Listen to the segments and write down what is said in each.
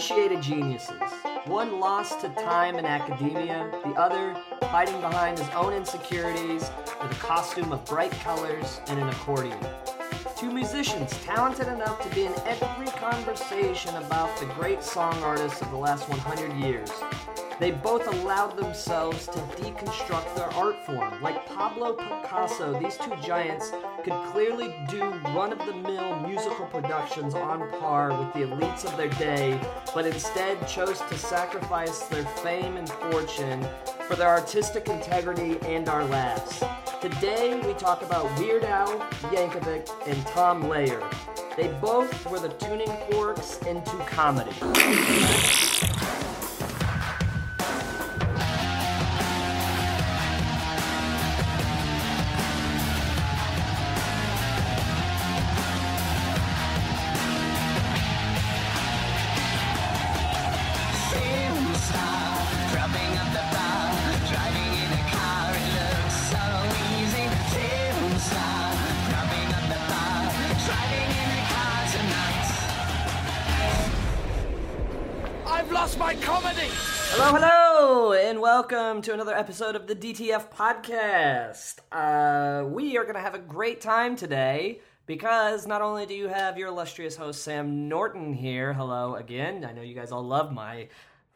geniuses. One lost to time and academia, the other hiding behind his own insecurities with a costume of bright colors and an accordion. Two musicians talented enough to be in every conversation about the great song artists of the last 100 years. They both allowed themselves to deconstruct their art form. Like Pablo Picasso, these two giants could clearly do run of the mill musical productions on par with the elites of their day, but instead chose to sacrifice their fame and fortune for their artistic integrity and our laughs. Today, we talk about Weird Al Yankovic and Tom Lehrer. They both were the tuning forks into comedy. Welcome to another episode of the DTF podcast. Uh, we are going to have a great time today because not only do you have your illustrious host Sam Norton here, hello again. I know you guys all love my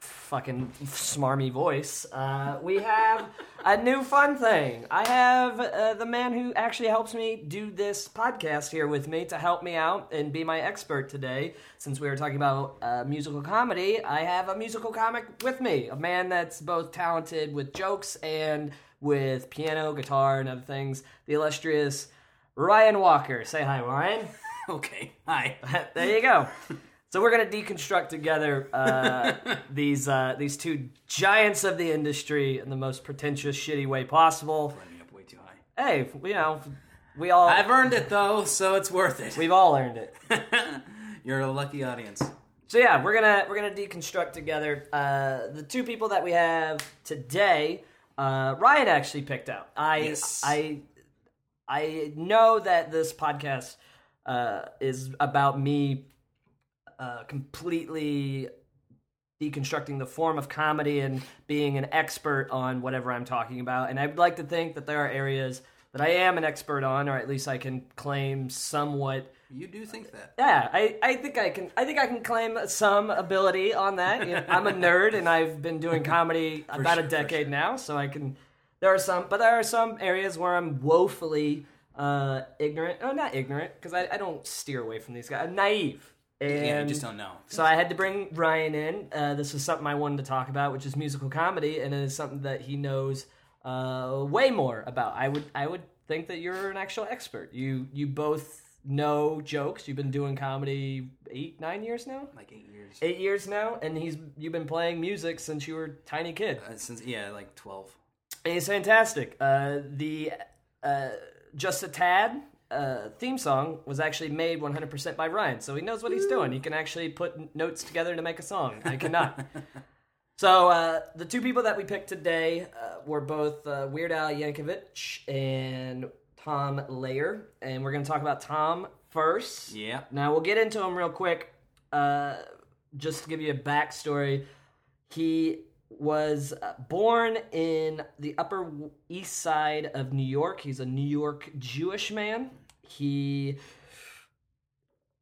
fucking smarmy voice. Uh, we have a new fun thing. I have uh, the man who actually helps me do this podcast here with me to help me out and be my expert today. Since we were talking about uh, musical comedy, I have a musical comic with me, a man that's both talented with jokes and with piano, guitar, and other things. The illustrious Ryan Walker. Say hi, Ryan. Okay. Hi. there you go. So we're gonna deconstruct together uh, these uh, these two giants of the industry in the most pretentious, shitty way possible. Running up way too high. Hey, you know, we all I've earned it though, so it's worth it. we've all earned it. You're a lucky audience. So yeah, we're gonna we're gonna deconstruct together uh, the two people that we have today. Uh, Ryan actually picked out. I Yes. I I know that this podcast uh, is about me uh, completely deconstructing the form of comedy and being an expert on whatever I'm talking about. And I'd like to think that there are areas that I am an expert on, or at least I can claim somewhat You do think that. yeah, I, I think I can I think I can claim some ability on that. You know, I'm a nerd and I've been doing comedy about sure, a decade now, so I can there are some but there are some areas where I'm woefully uh, ignorant. Oh, not ignorant because I, I don't steer away from these guys. I'm naive. And yeah, you just don't know. so I had to bring Ryan in. Uh, this is something I wanted to talk about, which is musical comedy, and it is something that he knows uh, way more about. I would I would think that you're an actual expert. You you both know jokes. You've been doing comedy eight nine years now. Like eight years. Eight years now, and he's you've been playing music since you were a tiny kid. Uh, since yeah, like twelve. And He's fantastic. Uh, the uh, Just a Tad uh, theme song was actually made 100% by Ryan, so he knows what he's doing. He can actually put notes together to make a song. I cannot. so uh, the two people that we picked today uh, were both uh, Weird Al Yankovic and Tom Lehrer, and we're going to talk about Tom first. Yeah. Now we'll get into him real quick. Uh, just to give you a backstory, he was uh, born in the Upper East Side of New York. He's a New York Jewish man. He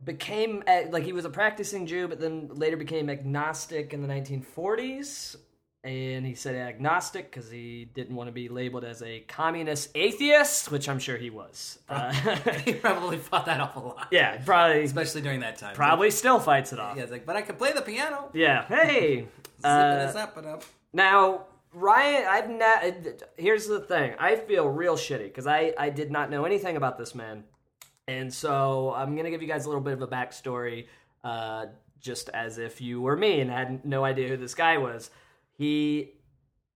became like he was a practicing Jew, but then later became agnostic in the 1940s. And he said agnostic because he didn't want to be labeled as a communist atheist, which I'm sure he was. Uh, he probably fought that off a lot. yeah, probably Especially during that time. probably still fights it off. Yeah, it's like, but I can play the piano. Yeah. Hey. Uh, it up. now, Ryan, I've not. Here's the thing. I feel real shitty because I I did not know anything about this man, and so I'm gonna give you guys a little bit of a backstory, uh, just as if you were me and had no idea who this guy was. He.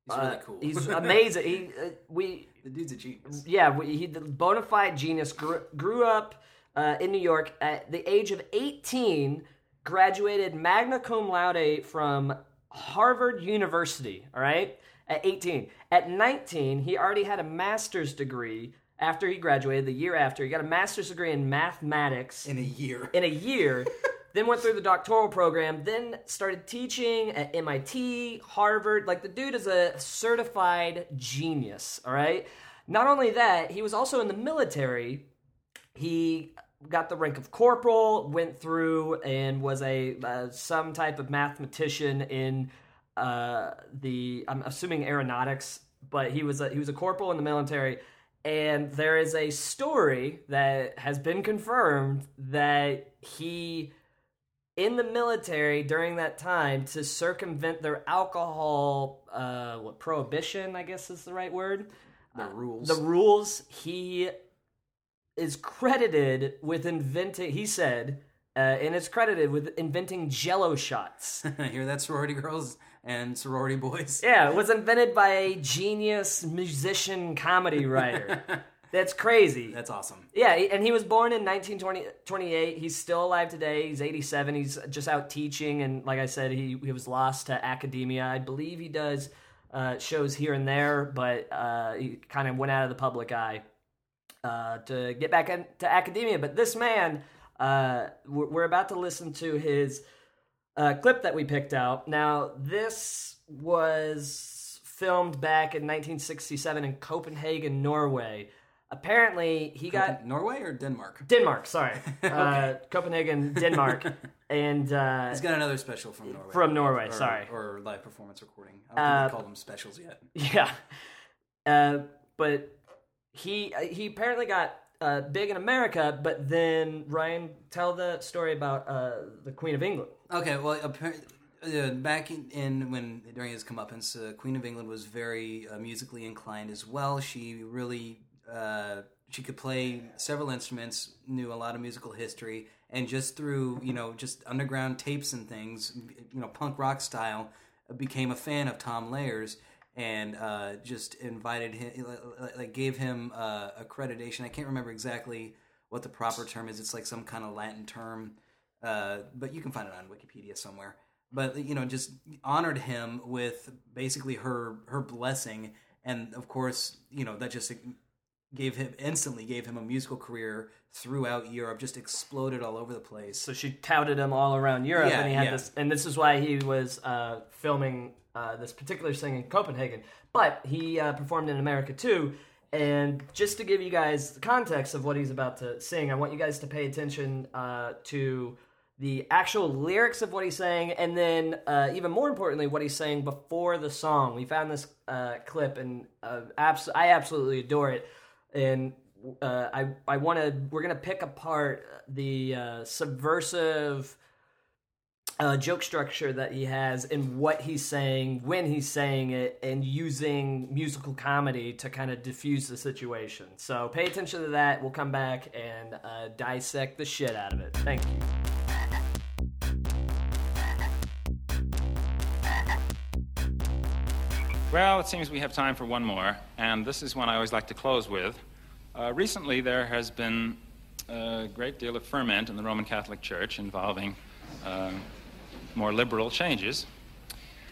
He's really uh, cool. He's amazing. He, uh, we The dude's a genius. yeah, we, he the bona fide genius grew, grew up uh, in New York at the age of 18, graduated magna cum laude from Harvard University. All right, at 18. At 19, he already had a master's degree. After he graduated, the year after, he got a master's degree in mathematics In a year. in a year. then went through the doctoral program, then started teaching at MIT, Harvard. Like the dude is a certified genius, all right? Not only that, he was also in the military. He got the rank of corporal, went through and was a uh, some type of mathematician in uh, the I'm assuming aeronautics, but he was a, he was a corporal in the military. And there is a story that has been confirmed that he in the military during that time to circumvent their alcohol uh, what prohibition I guess is the right word? The rules. the rules. He is credited with inventing he said uh, and it's credited with inventing jello shots. I Hear that, sorority girls and sorority boys? yeah it was invented by a genius musician comedy writer that's crazy That's awesome. yeah, and he was born in 1928. He's still alive today. He's 87. He's just out teaching, and like I said, he, he was lost to academia. I believe he does uh, shows here and there, but uh, he kind of went out of the public eye uh, to get back into academia. But this man, uh, we're, we're about to listen to his uh, clip that we picked out. Now, this was filmed back in 1967 in Copenhagen, Norway. Apparently, he got Norway or Denmark? Denmark. Sorry, uh, Copenhagen, Denmark, and uh, He's got another special from Norway. From Norway, Or- sorry. Or live performance recording. I don't Uh, think they call them specials yet. yeah. Uh, but he he apparently got uh, big in America. But then Ryan, tell the story about uh, the Queen of England. Okay, well, appar- uh, back in, in when during his comeuppance, uh, Queen of England was very uh, musically inclined as well. She really uh, she could play several instruments, knew a lot of musical history, and just through you know just underground tapes and things, you know, punk rock style, became a fan of Tom Lehrer's. And uh, just invited him, like gave him uh, accreditation. I can't remember exactly what the proper term is. It's like some kind of Latin term uh, but you can find it on Wikipedia somewhere. But you know, just honored him with basically her her blessing, and of course, you know that just gave him instantly gave him a musical career throughout Europe. Just exploded all over the place. So she touted him all around Europe, Yeah, and he had yeah. this, and this is why he was uh, filming uh, this particular thing in Copenhagen. But he uh, performed in America too. And just to give you guys the context of what he's about to sing, I want you guys to pay attention uh, to the actual lyrics of what he's saying, and then uh, even more importantly, what he's saying before the song. We found this uh, clip, and uh, abs- I absolutely adore it. And uh, I I want to we're gonna pick apart the uh, subversive uh, joke structure that he has and what he's saying when he's saying it, and using musical comedy to kind of diffuse the situation. So pay attention to that. We'll come back and uh, dissect the shit out of it. Thank you. Well, it seems we have time for one more, and this is one I always like to close with. Uh, recently, there has been a great deal of ferment in the Roman Catholic Church involving uh, more liberal changes.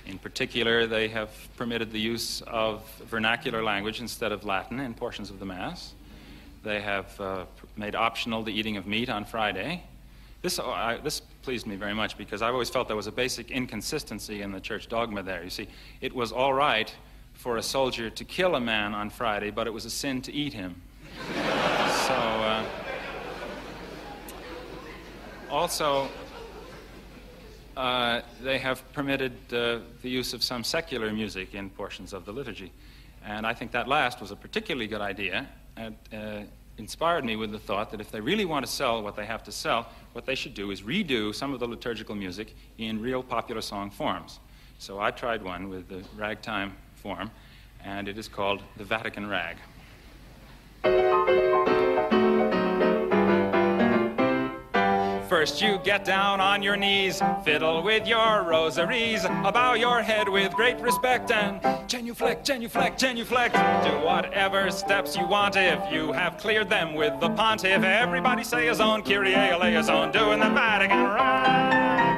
In particular, they have permitted the use of vernacular language instead of Latin in portions of the Mass. They have uh, made optional the eating of meat on Friday. This, I, this pleased me very much because I've always felt there was a basic inconsistency in the church dogma there. You see, it was all right for a soldier to kill a man on Friday, but it was a sin to eat him. so, uh, also, uh, they have permitted uh, the use of some secular music in portions of the liturgy. And I think that last was a particularly good idea. And uh, inspired me with the thought that if they really want to sell what they have to sell, what they should do is redo some of the liturgical music in real popular song forms. So I tried one with the ragtime form, and it is called the Vatican Rag. First, you get down on your knees, fiddle with your rosaries, bow your head with great respect, and genuflect, genuflect, genuflect. Do whatever steps you want if you have cleared them with the pontiff. Everybody say his own Kyrie eleison, doing the Vatican rag.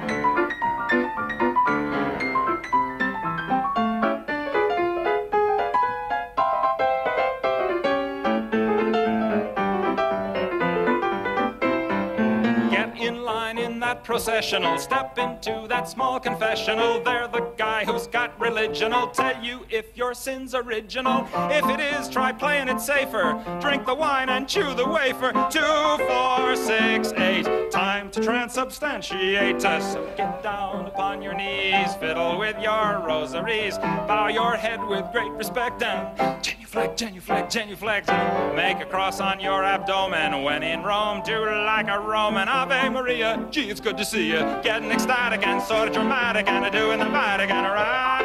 Processional. Step into that small confessional. They're the guy who's got religion. I'll tell you if your sin's original. If it is, try playing it safer. Drink the wine and chew the wafer. Two, four, six, eight. Time to transubstantiate us. So get down upon your knees. Fiddle with your rosaries. Bow your head with great respect and genuflect, genuflect, genuflect. Make a cross on your abdomen. When in Rome, do like a Roman. Ave Maria. Gee, it's good to see you. Getting ecstatic and sort of dramatic and doing the Vatican right.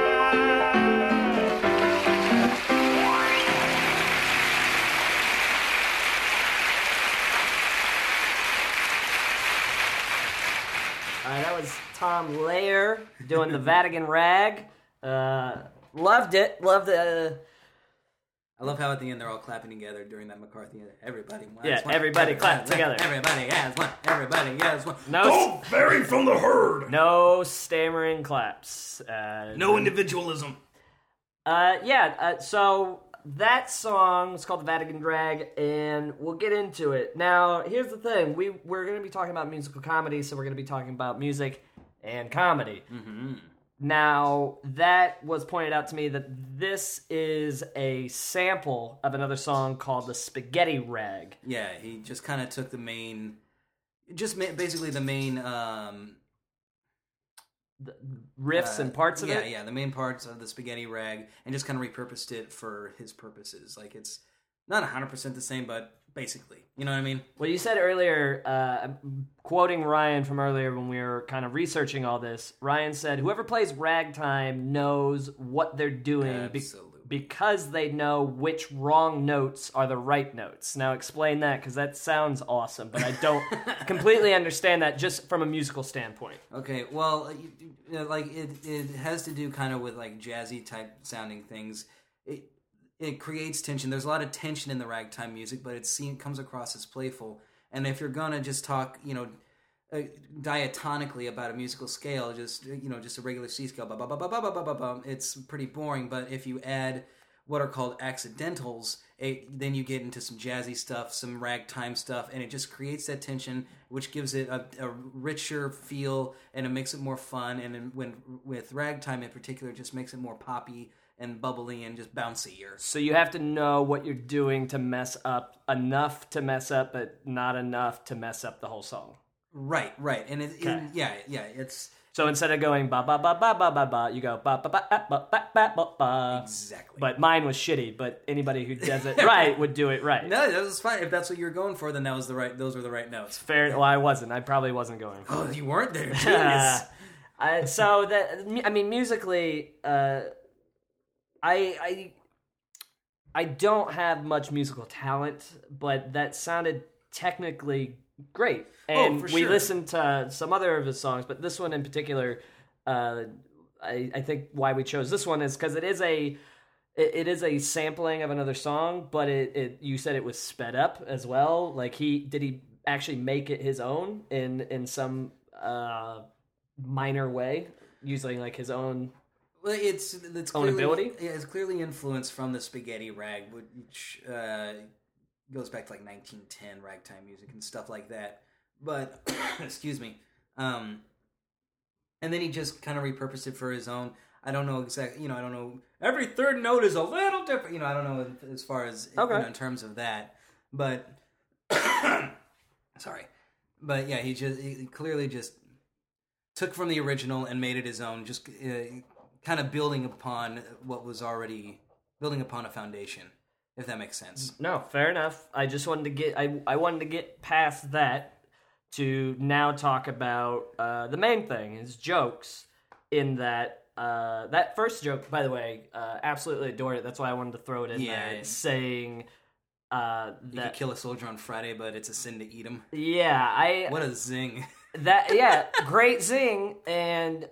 Uh, that was Tom Lehrer doing the Vatican rag. Uh, loved it. Loved the. I love how at the end they're all clapping together during that McCarthy. Everybody, has Yeah, one. everybody clap together. Everybody has one. Everybody has one. no, Don't vary from the herd. no stammering claps. Uh, No individualism. Uh, yeah. Uh, so that song is called the Vatican Rag, and we'll get into it. Now, here's the thing: we we're going to be talking about musical comedy, so we're going to be talking about music and comedy. Now, that was pointed out to me that this is a sample of another song called the Spaghetti Rag. Yeah, he just kind of took the main, just ma- basically the main um, Riffs uh, and parts of yeah, it. Yeah, yeah, the main parts of the spaghetti rag, and just kind of repurposed it for his purposes. Like it's not hundred percent the same, but basically, you know what I mean? Well, you said earlier, uh, quoting Ryan from earlier when we were kind of researching all this, Ryan said, Whoever plays ragtime knows what they're doing be- because they know which wrong notes are the right notes. Now, explain that because that sounds awesome, but I don't completely understand that just from a musical standpoint. Okay, well, you, you know, like it, it has to do kind of with like jazzy type sounding things. It it creates tension. There's a lot of tension in the ragtime music, but it seen, comes across as playful. And if you're gonna just talk, you know, uh, diatonically about a musical scale, just you know, just a regular C scale, ba ba ba ba ba ba ba, ba, it's pretty boring. But if you add what are called accidentals, it, then you get into some jazzy stuff, some ragtime stuff, and it just creates that tension, which gives it a, a richer feel and it makes it more fun. And when with ragtime in particular, just makes it more poppy and bubbly and just bouncier. So you have to know what you're doing to mess up enough to mess up, but not enough to mess up the whole song. Right, right, and it, Okay. and yeah, yeah, it's So instead of going ba ba ba ba ba ba ba, you go ba ba ba ba ba ba ba exactly. But mine was shitty. But anybody who does it right would do it right. no, that was fine. If that's what you were going for, then that was the right. Those were the right notes. Fair. Well, I wasn't. I probably wasn't going. For Oh, you weren't there. it. Genius. Uh, so that I mean, musically, uh, I I I don't have much musical talent, but that sounded technically great. And for we sure. listened to some other of his songs, but this one in particular, uh, I, I think why we chose this one is because it is a it, it is a sampling of another song, but it, it you said it was sped up as well. Like he did he actually make it his own in in some uh, minor way, using like his own Well, it's it's clearly. Yeah, it's clearly influenced from the spaghetti rag, which uh, goes back to like 1910 ragtime music and stuff like that. But excuse me, um, and then he just kind of repurposed it for his own. I don't know exactly. You know, I don't know. Every third note is a little different. You know, I don't know as far as you Okay. know, in terms of that. But sorry, but yeah, he just he clearly just took from the original and made it his own, just uh, kind of building upon what was already building upon a foundation, if that makes sense. No, fair enough. I just wanted to get I I wanted to get past that to now talk about uh, the main thing is jokes. In that uh, that first joke, by the way, uh, absolutely adored it. That's why I wanted to throw it in Yeah. there, saying uh, You could that kill a soldier on Friday, but it's a sin to eat him. yeah, I What a zing! that yeah, great zing, and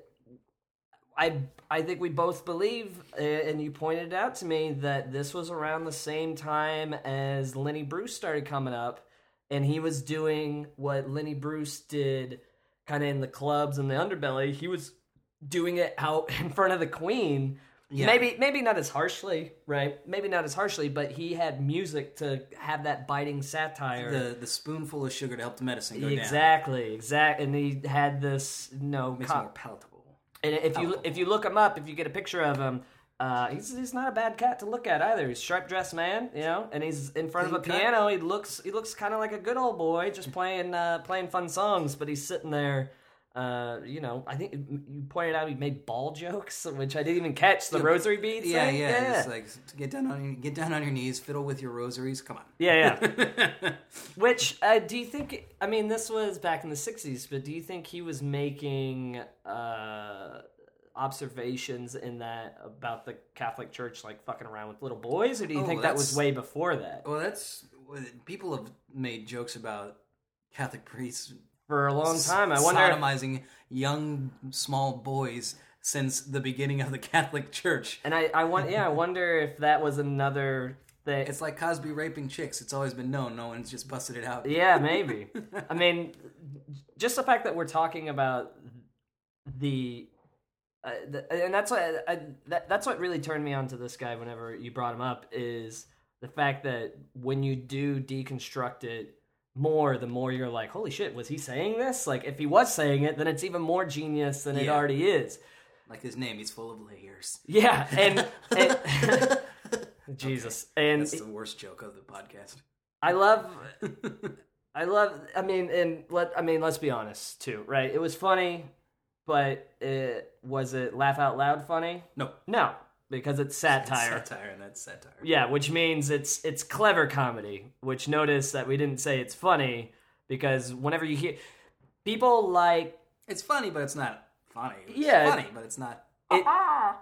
I I think we both believe, uh, and you pointed out to me that this was around the same time as Lenny Bruce started coming up, and he was doing what Lenny Bruce did, kind of in the clubs and the underbelly. He was doing it out in front of the Queen, Yeah. Maybe maybe not as harshly, right? Maybe not as harshly, but he had music to have that biting satire. the the spoonful of sugar to help the medicine go down. exactly, exact, and he had this, know, Makes co- more palatable. And if you if you look him up, if you get a picture of him, uh, he's he's not a bad cat to look at either. He's a sharp dressed man, you know, and he's in front of a cut. piano. He looks he looks kind of like a good old boy, just playing uh, playing fun songs. But he's sitting there. Uh, you know, I think you pointed out he made ball jokes, which I didn't even catch. The rosary beads. Yeah, thing? yeah. yeah, It's like get down on your, get down on your knees, fiddle with your rosaries. Come on. yeah, yeah. Which uh, do you think? I mean, this was back in the '60s, but do you think he was making uh, observations in that about the Catholic Church, like fucking around with little boys, or do you Oh, think that was way before that? Well, that's people have made jokes about Catholic priests For a long time, I wonder. sodomizing young small boys since the beginning of the Catholic Church. And I, I want, yeah, I wonder if that was another thing. It's like Cosby raping chicks. It's always been known. No one's just busted it out. Yeah, maybe. I mean, just the fact that we're talking about the, uh, the and that's what I, that, that's what really turned me on to this guy. Whenever you brought him up, is the fact that when you do deconstruct it more, the more you're like, holy shit, was he saying this? Like, if he was saying it, then it's even more genius than it already is. Like his name, he's full of layers. Yeah, and, and Jesus, and That's the worst joke of the podcast. I love I love I mean and let I mean let's be honest too, right? It was funny, but it was it laugh out loud funny? No, No, because it's satire. satire, and that's satire. Yeah, which means it's it's clever comedy, which notice that we didn't say it's funny because whenever you hear people like It's funny, but it's not funny. It's Yeah. funny, but it's not. It,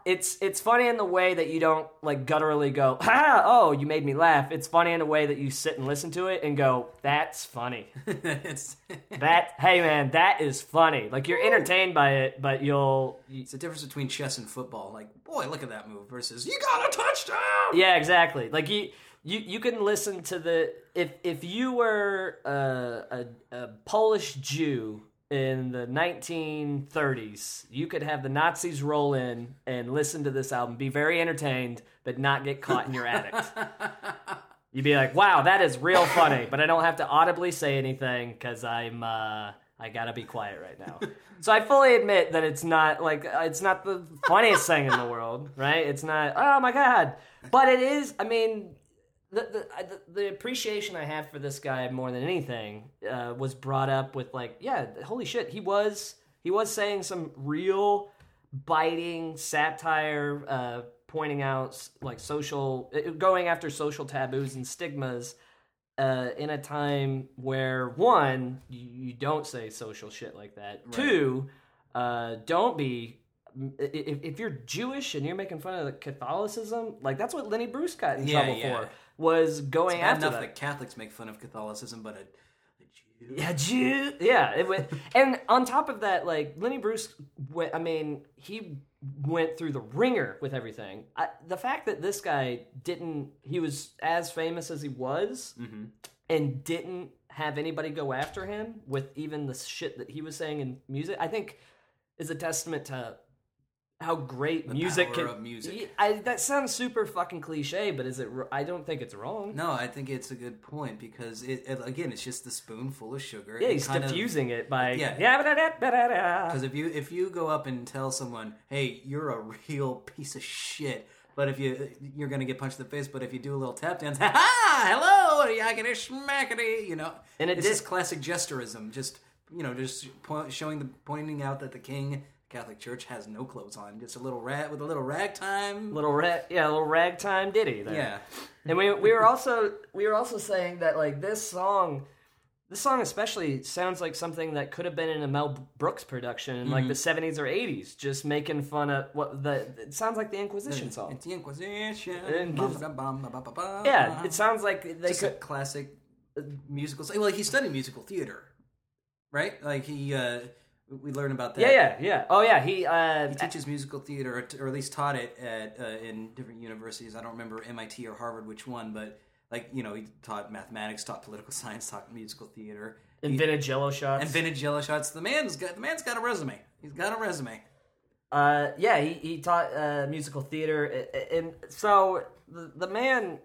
it's it's funny in the way that you don't like gutturally go, "Ha, oh, you made me laugh." It's funny in a way that you sit and listen to it and go, "That's funny." it's That hey man, that is funny. Like you're entertained by it, but you'll you, it's the difference between chess and football. Like, boy, look at that move versus you got a touchdown. yeah, exactly. Like you you you can listen to the if if you were a, a, a Polish Jew in the 1930s, you could have the Nazis roll in and listen to this album, be very entertained, but not get caught in your attic. You'd be like, "Wow, that is real funny," but I don't have to audibly say anything because I'm uh, I gotta be quiet right now. So I fully admit that it's not like uh, it's not the funniest thing in the world, right? It's not. Oh my god, but it is. I mean, the the the, appreciation I have for this guy more than anything uh, was brought up with like, yeah, holy shit, he was he was saying some real biting satire, uh, pointing out like social, uh, going after social taboos and stigmas. Uh, in a time where one, you, you don't say social shit like that. Two, uh, don't be. If, if you're Jewish and you're making fun of Catholicism, like that's what Lenny Bruce got in Yeah, trouble yeah. for, was going Bad after enough that. Catholics make fun of Catholicism, but a, a Jew. Yeah, Jew. Yeah, it went, and on top of that, like Lenny Bruce, went, I mean, he went through the ringer with everything. I, the fact that this guy didn't, he was as famous as he was, mm-hmm. and didn't have anybody go after him with even the shit that he was saying in music, I think, is a testament to how great music power can. of music. I, that sounds super fucking cliche, but is it? I don't think it's wrong. No, I think it's a good point because it, it again, it's just the spoonful of sugar. Yeah, he's kind of- diffusing it by Yeah. yeah. Because if you if you go up and tell someone, "Hey, you're a real piece of shit," but if you you're gonna get punched in the face, but if you do a little tap dance, ha ha, hello, yakety schmackety, you know, And it it's did- just classic gesturism, just you know, just po- showing the pointing out that the king Catholic Church has no clothes on, just a little rat with a little ragtime. little rat, yeah, a little ragtime ditty there. yeah, and we we were also we were also saying that like this song, this song especially sounds like something that could have been in a Mel Brooks production in like the seventies or eighties, just making fun of what the. It sounds like the Inquisition song. it's the Inquisition. Yeah, it sounds like they just a could. classic uh, musical. Well, he studied musical theater, right? Like he, uh, we learn about that. Yeah, yeah, yeah. Oh yeah, he. uh He teaches musical theater, or, t- or at least taught it at uh, in different universities. I don't remember MIT or Harvard which one, but like you know, he taught mathematics, taught political science, taught musical theater, Invented Jello shots. and vintage Jello shots. The man's got the man's got a resume. He's got a resume. Uh, yeah, he, he taught uh, musical theater, and so the, the man,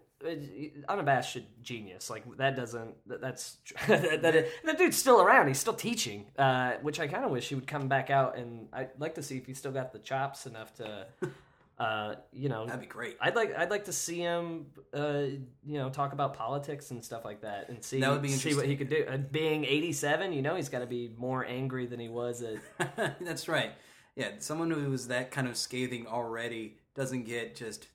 unabashed genius. Like that doesn't that's that, that that dude's still around. He's still teaching, uh, which I kind of wish he would come back out. And I'd like to see if he still got the chops enough to, uh, you know, That'd be great. I'd like I'd like to see him, uh, you know, talk about politics and stuff like that, and see That see what he could do. Uh, being 87, you know, he's got to be more angry than he was at. That's right. Yeah, someone who was that kind of scathing already doesn't get just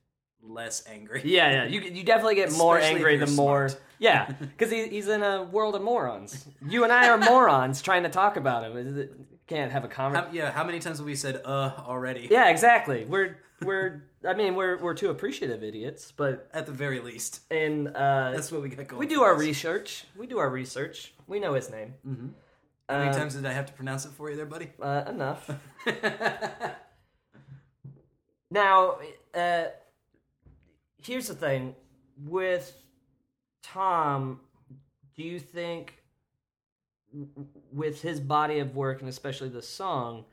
less angry. Yeah, yeah. You you definitely get more Especially angry the more. smart. Yeah, because he, he's in a world of morons. You and I are morons trying to talk about him. It- Can't have a conversation. yeah, how many times have we said "uh" already? Yeah, exactly. We're we're. I mean, we're we're two appreciative idiots, but At the very least, and uh, that's what we got going. we do our us. research. We do our research. We know his name. Mm-hmm. How many Uh, times did I have to pronounce it for you, there, buddy? Uh, enough. now, uh, here's the thing with Tom. Do you think, with his body of work and especially the song,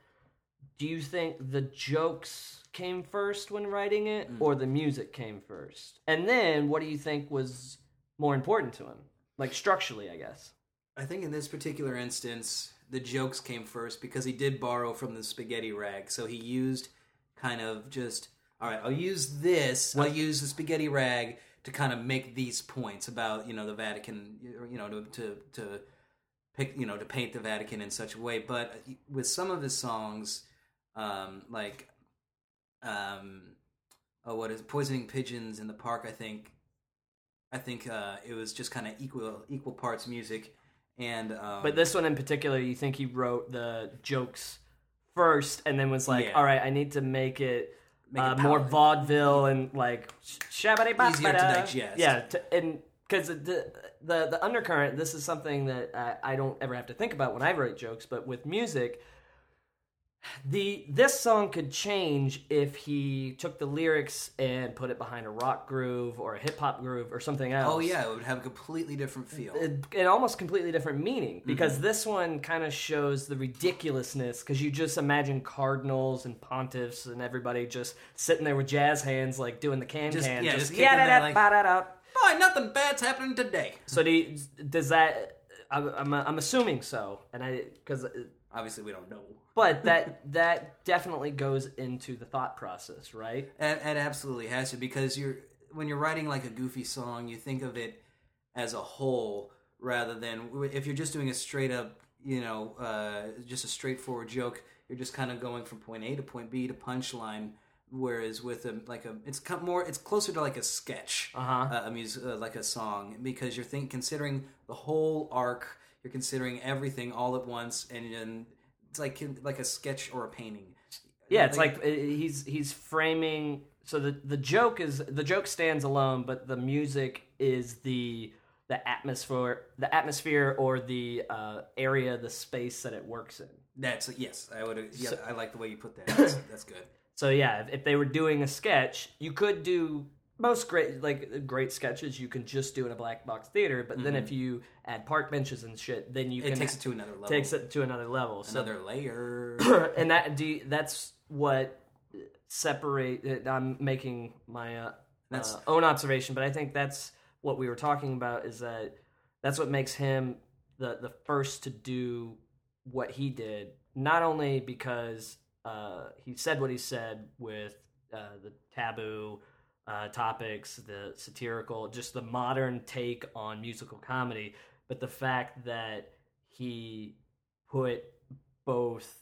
do you think the jokes came first when writing it, mm. or the music came first? And then, what do you think was more important to him, like structurally, I guess? I think in this particular instance, the jokes came first because he did borrow from the spaghetti rag. So he used kind of just, all right, I'll use this, I'll use the spaghetti rag to kind of make these points about, you know, the Vatican, you know, to, to, to pick, you know, to paint the Vatican in such a way. But with some of his songs, um, like, um, oh, what is Poisoning Pigeons in the Park, I think, I think uh, it was just kind of equal equal parts music and um, But this one in particular, you think he wrote the jokes first, and then was like, Yeah. "All right, I need to make it, uh, more vaudeville and like shabby Easier to digest. Yeah, to, and because the, the the undercurrent, this is something that I, I don't ever have to think about when I write jokes, but with music. The this song could change if he took the lyrics and put it behind a rock groove or a hip hop groove or something else oh yeah, it would have a completely different feel. it, it almost completely different meaning Mm-hmm. because this one kind of shows the ridiculousness because you just imagine cardinals and pontiffs and everybody just sitting there with jazz hands like doing the can Just- can yeah, just yeah that, like- da da da Boy, nothing bad's happening today. so do you, does that I'm I'm assuming so and I because Obviously, we don't know. but that that definitely goes into the thought process right It, it absolutely has to because you're when you're writing like a goofy song, you think of it as a whole rather than if you're just doing a straight up, you know, uh, just a straightforward joke. You're just kind of going from point A to point B to punchline. Whereas with a like a, it's more, it's closer to like a sketch, Uh-huh. uh, a music, uh, like a song, because you're think considering the whole arc. You're considering everything all at once, and then it's like like a sketch or a painting. Yeah, it's like uh, he's he's framing. So the the joke is the joke stands alone, but the music is the the atmosphere, the atmosphere or the uh, area, the space that it works in. That's yes, I would. Yeah, I like the way you put that. That's, that's good. So yeah, if, if they were doing a sketch, you could do most great like great sketches. You can just do in a black box theater, but then if you add park benches and shit, then you Mm-hmm. It can takes it to another level. takes it to another level. So another layer. and that do you- that's what separate i'm making my uh, That's- uh, own observation but i think that's what we were talking about is that that's what makes him the the first to do what he did not only because uh, he said what he said with uh, the taboo uh, topics the satirical just the modern take on musical comedy but the fact that he put both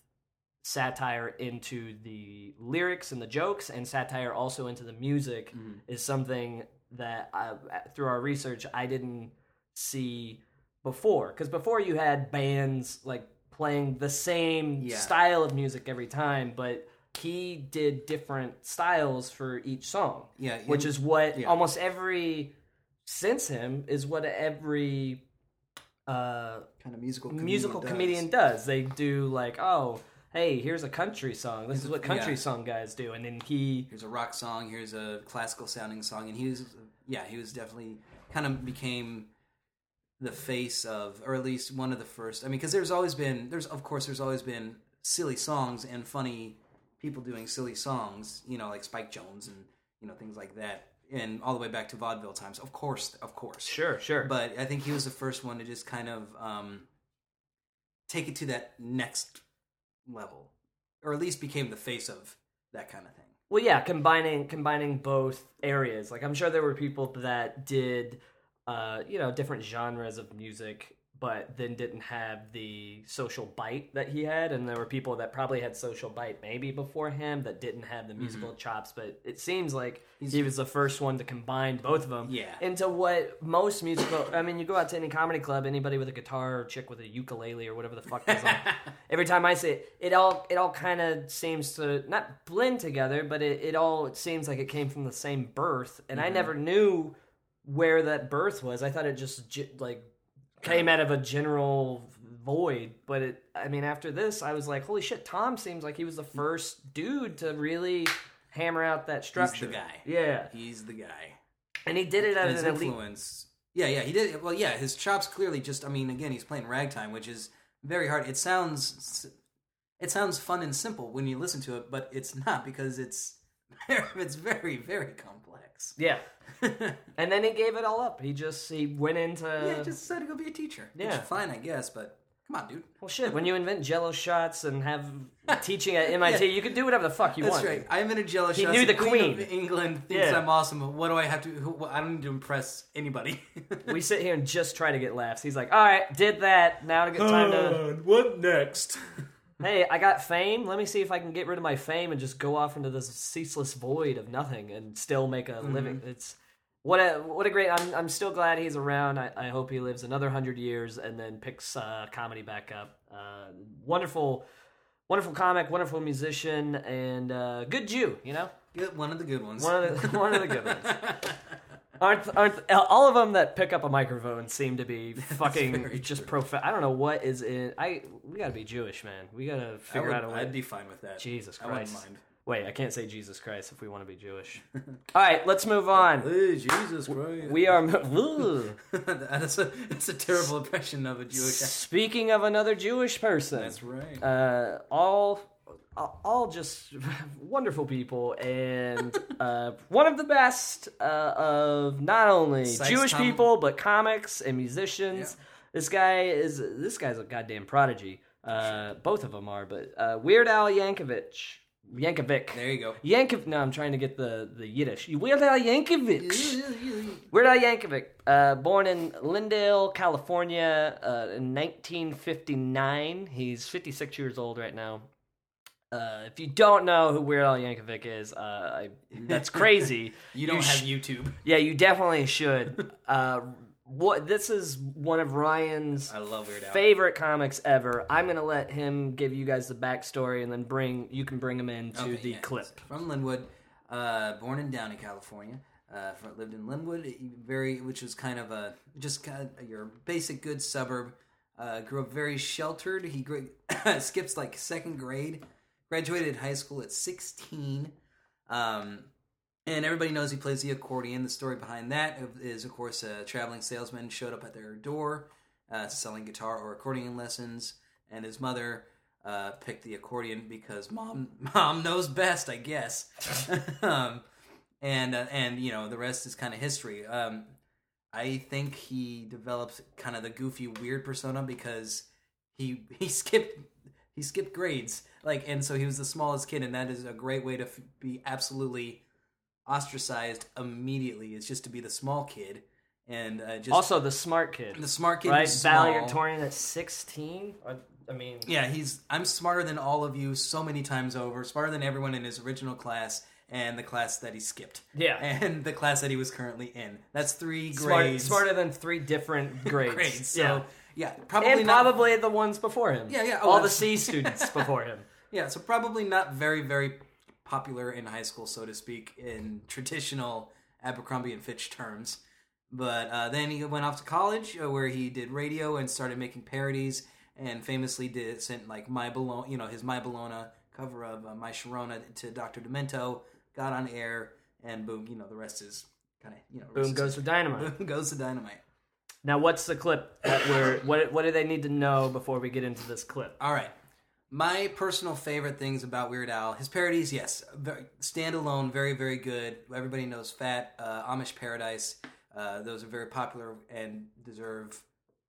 satire into the lyrics and the jokes and satire also into the music Mm-hmm. is something that I, through our research I didn't see before because before you had bands like playing the same Yeah. style of music every time but he did different styles for each song Yeah, which is what yeah. almost every since him is what every uh kind of musical comedian musical does. comedian does. They do like, oh, hey, here's a country song. This is what country yeah. song guys do, and then he, Here's a rock song. Here's a classical sounding song, and he was, yeah, he was definitely kind of became the face of, or at least one of the first. I mean, because there's always been, there's of course, there's always been silly songs and funny people doing silly songs, you know, like Spike Jones and you know things like that, and all the way back to vaudeville times. Of course, of course, Sure, sure. but I think he was the first one to just kind of um, take it to that next level, or at least became the face of that kind of thing. Well, yeah, combining combining both areas. Like I'm sure there were people that did, uh, you know, different genres of music, but then didn't have the social bite that he had, and there were people that probably had social bite maybe before him that didn't have the musical mm-hmm. chops. But it seems like he was the first one to combine both of them Yeah. into what most musical. I mean, you go out to any comedy club, anybody with a guitar or chick with a ukulele or whatever the fuck goes on. Every time I say it, it all it all kind of seems to not blend together, but it, it all it seems like it came from the same birth, and I mm-hmm. never knew where that birth was. I thought it just like came out of a general void, but it. I mean, after this, I was like, holy shit! Tom seems like he was the first dude to really hammer out that structure. He's the guy. Yeah, He's the guy. and he did it at And his an elite. influence. Yeah, yeah, he did. Well, yeah, his chops clearly just. I mean, again, he's playing ragtime, which is very hard. It sounds, it sounds fun and simple when you listen to it, but it's not because it's, it's very, very complex. Yeah. and then he gave it all up. He just he went into yeah, he just decided to go be a teacher. Which Yeah. is fine, I guess. But come on, dude. well shit. When you invent Jello shots and have teaching at MIT, you can do whatever the fuck you That's want. right. I'm in a jealous. He shot. knew the Queen, queen. of England thinks Yeah. I'm awesome. but What do I have to? Who, I don't need to impress anybody. We sit here and just try to get laughs. He's like, "All right, did that. Now to get time to. what next? Hey, I got fame. Let me see if I can get rid of my fame and just go off into this ceaseless void of nothing and still make a living. It's what a what a great. I'm I'm still glad he's around. I, I hope he lives another hundred years and then picks uh, comedy back up. Uh, wonderful, wonderful comic, wonderful musician, and uh, good Jew. You know, Good- One of the good ones. one of the one of the good ones. Aren't aren't all of them that pick up a microphone seem to be fucking just profound? I don't know what is in. I we gotta be Jewish, man. We gotta figure would, out a way. I'd be fine with that. Jesus I wouldn't Christ. mind. Wait, I can't say Jesus Christ if we want to be Jewish. All right, let's move on. Hey, Jesus Christ. We are. That's, a, that's a terrible impression of a Jewish. Speaking of another Jewish person, That's right. uh, all, all just wonderful people, and uh, one of the best uh, of not only Sykes Jewish people but comics and musicians. Yeah. This guy is this guy's a goddamn prodigy. Uh, both of them are, but uh, Weird Al Yankovic, Yankovic. there you go. Yankov. No, I'm trying to get the the Yiddish. Weird Al Yankovic. Weird Al Yankovic, uh, born in Lindale, California, uh, in 1959. He's 56 years old right now. Uh, if you don't know who Weird Al Yankovic is, uh, I, that's crazy. You don't sh- have YouTube. yeah, you definitely should. Uh, what this is one of Ryan's I love Weird Al. favorite comics ever. I'm gonna let him give you guys the backstory, and then bring you can bring him into Okay, the yeah, clip. From Lynwood, uh, born in Downey, California. Uh, fr- lived in Lynwood, very, which was kind of a just kind of your basic good suburb. Uh, grew up very sheltered. He gra- skips like second grade. Graduated high school at 16. Um, and everybody knows he plays the accordion. The story behind that is, of course, a traveling salesman showed up at their door uh, selling guitar or accordion lessons, and his mother uh, picked the accordion because mom mom knows best, I guess. um, and uh, and you know the rest is kind of history. Um, I think he developed kind of the goofy, weird persona because he he skipped he skipped grades, like, and so he was the smallest kid, and that is a great way to f- be absolutely ostracized immediately. Is just to be the small kid and uh, just Also, the smart kid, the smart kid, right? Valedictorian at 16. I, I mean, Yeah, he's I'm smarter than all of you so many times over, smarter than everyone in his original class and the class that he skipped. Yeah. And the class that he was currently in. That's three smart, grades. smarter than three different grades. grades. So yeah. Yeah, probably and not probably the ones before him. Yeah, yeah, oh, All the C students before him. Yeah, so probably not very, very popular in high school, so to speak, in traditional Abercrombie and Fitch terms. But uh, then he went off to college, uh, where he did radio and started making parodies, and famously did sent like my Bologna, you know, his My Bologna cover of uh, My Sharona to Dr. Demento, got on air, and boom, you know, the rest is kind of you know, Boom goes the dynamite. boom goes the dynamite. Now, what's the clip that we're what? What do they need to know before we get into this clip? All right. My personal favorite things about Weird Al, his parodies, yes, very, standalone, very, very good. Everybody knows Fat, uh, Amish Paradise. Uh, those are very popular and deserve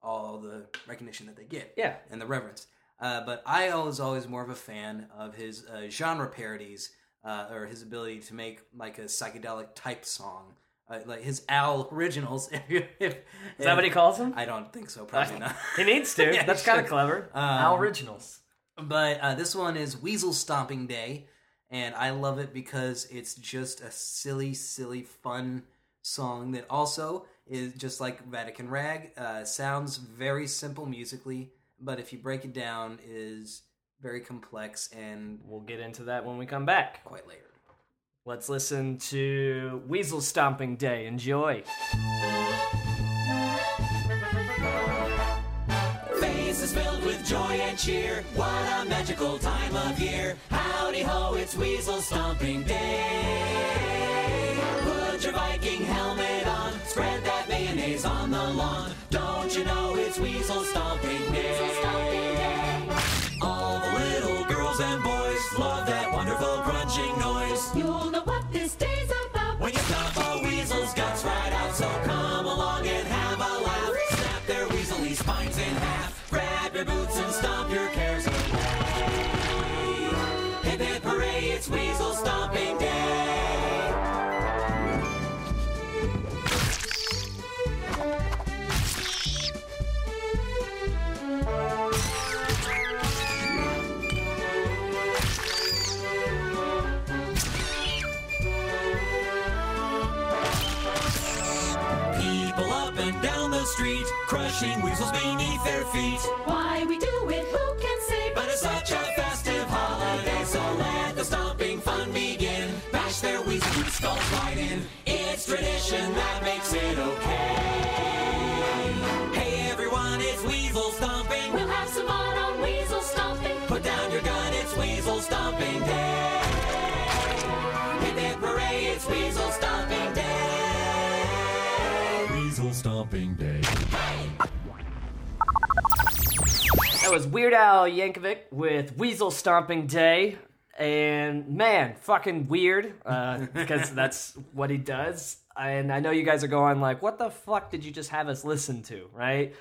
all the recognition that they get. Yeah. And the reverence. Uh, but I was always more of a fan of his uh, genre parodies uh, or his ability to make like a psychedelic type song. Uh, like his Al originals. If, you- if, Is that what he calls them? I don't think so. Probably not. He needs to. Yeah, he That's kind of should. clever. Um, Al Originals. But uh, this one is Weasel Stomping Day, and I love it because it's just a silly, silly, fun song that also is just like Vatican Rag. Uh, sounds very simple musically, but if you break it down, is very complex and We'll get into that when we come back. quite layered. Let's listen to Weasel Stomping Day. Enjoy. Faces filled with joy and cheer. What a magical time of year. Howdy ho, it's Weasel Stomping Day. Put your Viking helmet on. Spread that mayonnaise on the lawn. Don't you know it's Weasel Stomping Day? Crushing weasels beneath their feet. Why we do it, who can say? But it's such a festive holiday, so let the stomping fun begin. Bash their weaselly skulls right in. It's tradition that makes it okay. Hey everyone, it's weasel stomping. We'll have some fun on weasel stomping. Put down your gun, it's weasel stomping day. Hip hip hooray, it's weasel stomping day. That was Weird Al Yankovic with Weasel Stomping Day. And man, fucking weird, uh, because that's what he does. And I know you guys are going like, "What the fuck did you just have us listen to?" Right?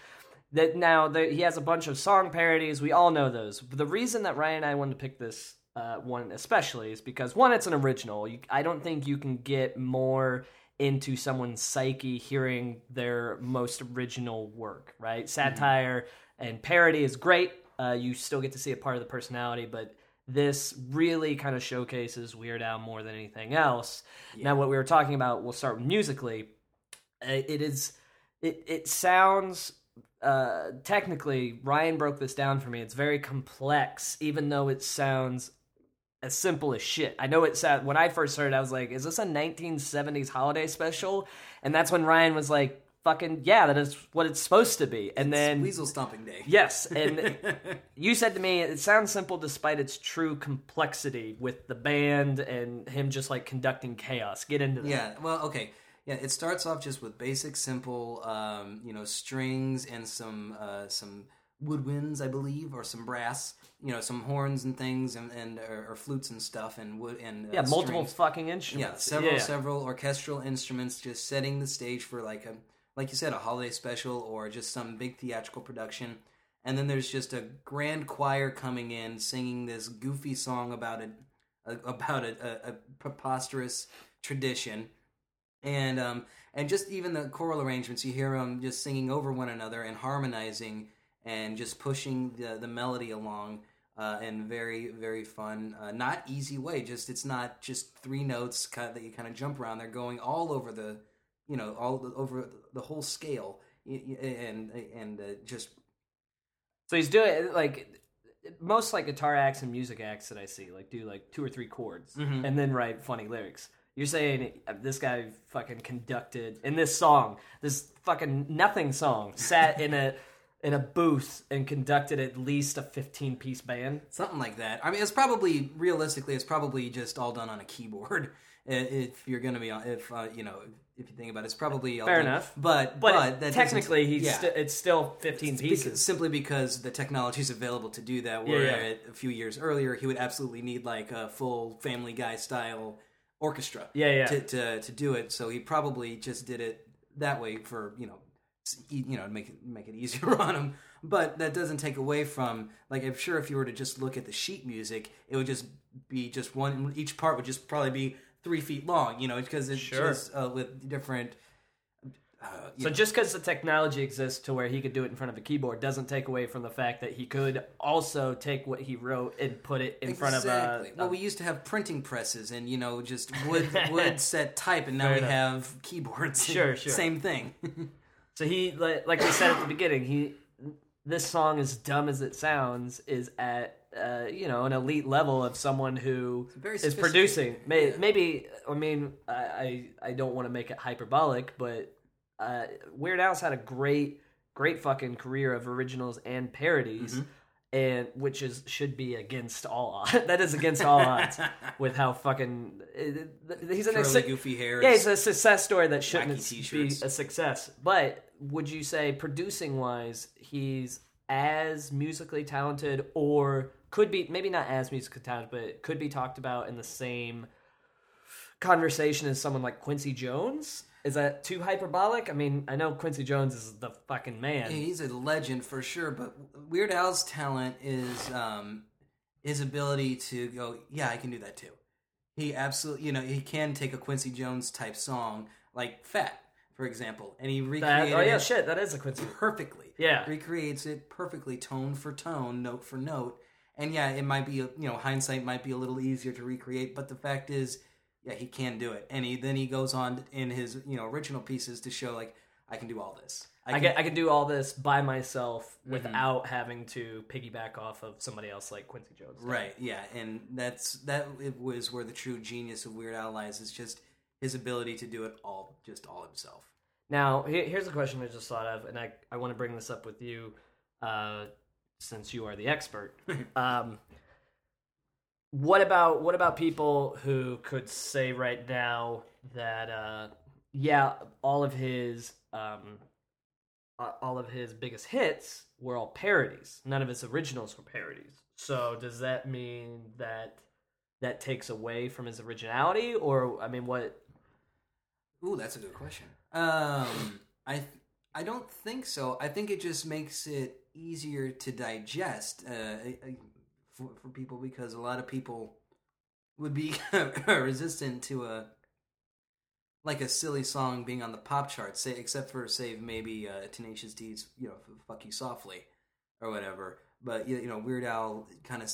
That now that he has a bunch of song parodies. We all know those. But the reason that Ryan and I wanted to pick this uh, one especially is because one, it's an original. You, I don't think you can get more into someone's psyche hearing their most original work. Right? Satire and parody is great. Uh, you still get to see a part of the personality, but this really kind of showcases Weird Al more than anything else. Now, what we were talking about, we'll start musically. Uh, It is, it it sounds. Uh, technically, Ryan broke this down for me. It's very complex, even though it sounds as simple as shit. I know it sound when I first heard it, I was like, "Is this a 1970s holiday special?" And that's when Ryan was like, "Fucking yeah, that is what it's supposed to be." And then Weasel Stomping Day. Yes, and you said to me it sounds simple despite its true complexity with the band and him just like conducting chaos. Get into that. Yeah, well, okay. Yeah, it starts off just with basic, simple, um, you know, strings and some uh, some woodwinds, I believe, or some brass, you know, some horns and things, and, and or, or flutes and stuff, and wood and uh, Yeah, multiple strings. fucking instruments. yeah, several several orchestral instruments, just setting the stage for like a like you said, a holiday special or just some big theatrical production. And then there's just a grand choir coming in singing this goofy song about a, about a, a, a preposterous tradition. And um and just even the choral arrangements you hear them just singing over one another and harmonizing and just pushing the the melody along uh, in very very fun uh, not easy way. Just it's not just three notes that you kind of jump around. They're going all over the you know all the, over the whole scale and and uh, just So he's doing like most like guitar acts and music acts that I see like do like two or three chords Mm-hmm. and then write funny lyrics. You're saying uh, this guy fucking conducted in this song, this fucking nothing song, sat in a in a booth and conducted at least a 15 piece band. Something like that. I mean, it's probably realistically, it's probably just all done on a keyboard If you're gonna be on, if uh, you know, if you think about it, it's probably Fair enough. But But, but, that technically, he's yeah. sti- it's still 15 Because- pieces. simply because the technology is available to do that. Yeah, Where yeah. a few years earlier, he would absolutely need like a full Family Guy style orchestra. Yeah, yeah. To, to to do it, so he probably just did it that way for you know, you know, to make it make it easier on him. But that doesn't take away from like I'm sure if you were to just look at the sheet music, it would just be just one. Each part would just probably be three feet long. You know, because it's Sure. just uh, with different. Uh, So know, just because the technology exists to where he could do it in front of a keyboard doesn't take away from the fact that he could also take what he wrote and put it in front of a. well, we used to have printing presses and you know just wood wood set type, and now Fair we enough. have keyboards. Sure, sure. Same thing. So he, like, like we said at the beginning, he this song, as dumb as it sounds, is at uh, you know an elite level of someone who is producing. May, yeah. Maybe I mean I I, I don't want to make it hyperbolic, but uh, Weird Al's had a great great fucking career of originals and parodies. Mm-hmm. And which is should be against all odds. that is against all odds with how fucking he's an Curly, goofy hair. yeah, it's a success story that shouldn't be a success. But would you say producing wise, he's as musically talented, or could be maybe not as musically talented, but could be talked about in the same conversation as someone like Quincy Jones? Is that too hyperbolic? I mean, I know Quincy Jones is the fucking man. Yeah, he's a legend for sure. But Weird Al's talent is um, his ability to go. Yeah, I can do that too. He absolutely, you know, he can take a Quincy Jones type song like "Fat," for example, and he That- recreated oh yeah, it shit, that is a Quincy. perfectly. Yeah. recreates it perfectly, tone for tone, note for note. And yeah, it might be you know hindsight might be a little easier to recreate, but the fact is, yeah, he can do it. And he then he goes on in his you know original pieces to show like I can do all this. I can, can, I can do all this by myself without having to piggyback off of somebody else like Quincy Jones. did. Right, yeah, and that's that it was where the true genius of Weird Al lies is just his ability to do it all, just all himself. Now, here's a question I just thought of, and I, I want to bring this up with you uh, since you are the expert. um, what about what about people who could say right now that uh, yeah, all of his um, all of his biggest hits were all parodies. None of his originals were parodies. So does that mean that that takes away from his originality, or I mean, what? Ooh, that's a good question. Um, I th- I don't think so. I think it just makes it easier to digest uh, for for people because a lot of people would be resistant to a like a silly song being on the pop charts, say except for say maybe uh, Tenacious D's you know "Fuck You Softly" or whatever. But you you know Weird Al kind of.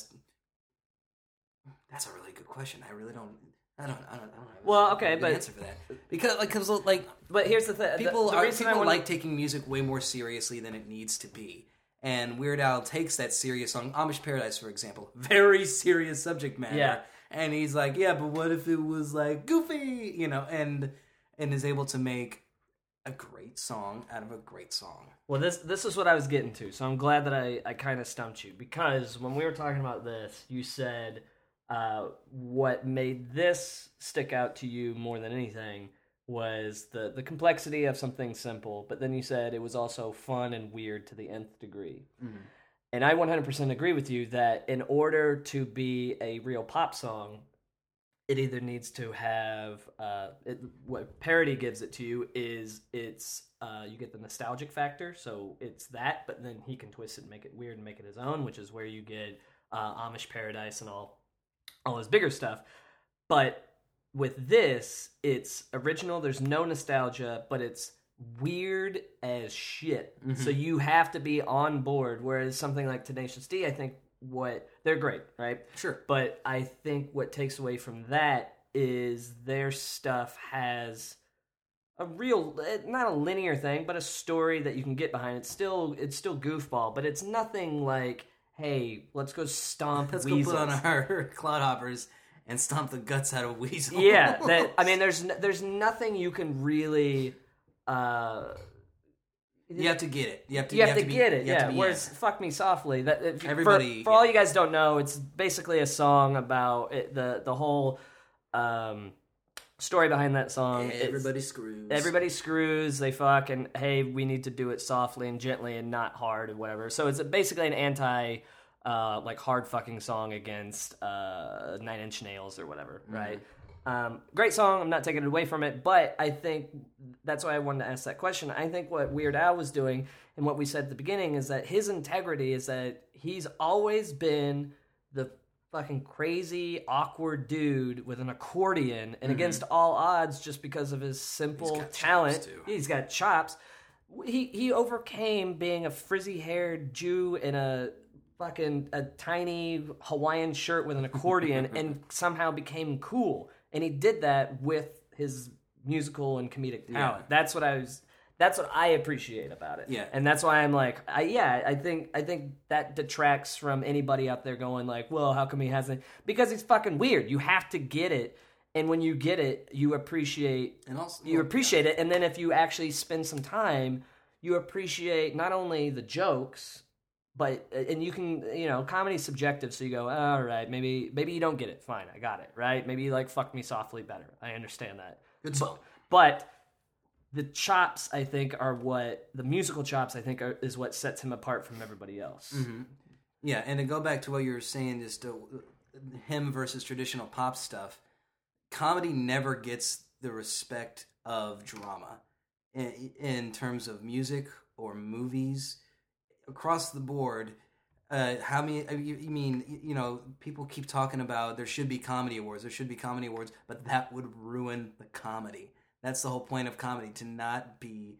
That's a really good question. I really don't. I don't. I don't. I don't have Well, okay, but- answer for that because like because like But here's the thing: people the, the are people like taking music way more seriously than it needs to be. And Weird Al takes that serious song, Amish Paradise, for example, very serious subject matter. Yeah. And he's like, yeah, but what if it was like goofy, you know, and and is able to make a great song out of a great song. Well, this this is what I was getting to, so I'm glad that I, I kind of stumped you because when we were talking about this, you said uh, what made this stick out to you more than anything was the the complexity of something simple, but then you said it was also fun and weird to the nth degree. And I 100% agree with you that in order to be a real pop song, it either needs to have uh, it, what parody gives it to you is it's uh, you get the nostalgic factor, so it's that, but then he can twist it and make it weird and make it his own, which is where you get uh, Amish Paradise and all all his bigger stuff. But with this, it's original. There's no nostalgia, but it's weird as shit. So you have to be on board. Whereas something like Tenacious D, I think what they're great, right? Sure. But I think what takes away from that is their stuff has a real eh, not a linear thing, but a story that you can get behind. It's still it's still goofball, but it's nothing like, hey, let's go stomp Let's weasels. go put on our clodhoppers and stomp the guts out of weasel. yeah, that I mean, there's n- there's nothing you can really. Uh, you have to get it. You have to. you have, to, be- get it, yeah. Whereas. "Fuck Me Softly," that if, Everybody- for, for all you guys don't know, it's basically a song about it, the the whole um, story behind that song. Everybody screws. everybody screws, they fuck, and hey, we need to do it softly and gently and not hard and whatever. So it's basically an anti, uh, like hard fucking song against uh, Nine Inch Nails or whatever, right? Um, great song. I'm not taking it away from it, but I think that's why I wanted to ask that question. I think what Weird Al was doing and what we said at the beginning is that his integrity is that he's always been the fucking crazy, awkward dude with an accordion, and against all odds, just because of his simple got talent, he's got chops. He he overcame being a frizzy haired Jew in a fucking a tiny Hawaiian shirt with an accordion, and somehow became cool. And he did that with his musical and comedic talent. That's what I was. That's what I appreciate about it. Yeah. and that's why I'm like, I, yeah, I think I think that detracts from anybody out there going like, well, how come he hasn't? Because he's fucking weird. You have to get it, and when you get it, you appreciate And also- you appreciate it, and then if you actually spend some time, you appreciate not only the jokes, but uh, and you can you know comedy's subjective, so you go, all right, maybe maybe you don't get it, fine, I got it, right? Maybe you like fuck me softly better. I understand that. Good song. But the chops, I think, are what the musical chops, I think, are, is what sets him apart from everybody else. Mm-hmm. Yeah, and to go back to what you were saying, just to, him versus traditional pop stuff, comedy never gets the respect of drama in, in terms of music or movies across the board. Uh, how many? I mean, You, you mean you know? People keep talking about there should be comedy awards. There should be comedy awards, but that would ruin the comedy. That's the whole point of comedy to not be.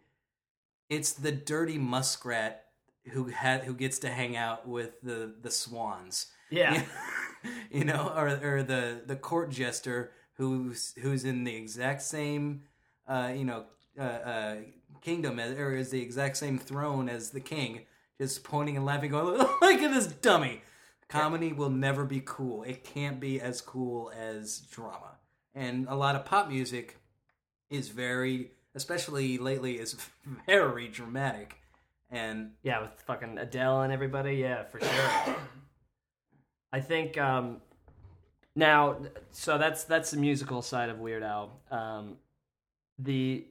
It's the dirty muskrat who had who gets to hang out with the the swans. Yeah. you know, or or the the court jester who's who's in the exact same, uh, you know, uh, uh, kingdom as, or is the exact same throne as the king, just pointing and laughing, going, "Look at this dummy." Comedy will never be cool. It can't be as cool as drama. And a lot of pop music is very, especially lately, is very dramatic. And Yeah, with fucking Adele and everybody. Yeah, for sure. I think um, now, so that's that's the musical side of Weird Al. Um, the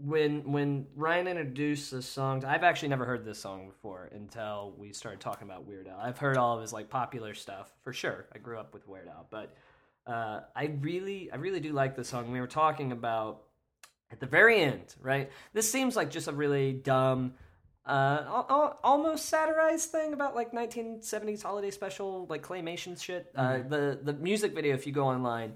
when when Ryan introduced the songs, I've actually never heard this song before until we started talking about Weird Al. I've heard all of his like popular stuff for sure. I grew up with Weird Al, but uh, I really I really do like this song. We were talking about at the very end, right? This seems like just a really dumb, uh, al- al- almost satirized thing about like 1970s holiday special, like claymation shit. Uh, the the music video, if you go online,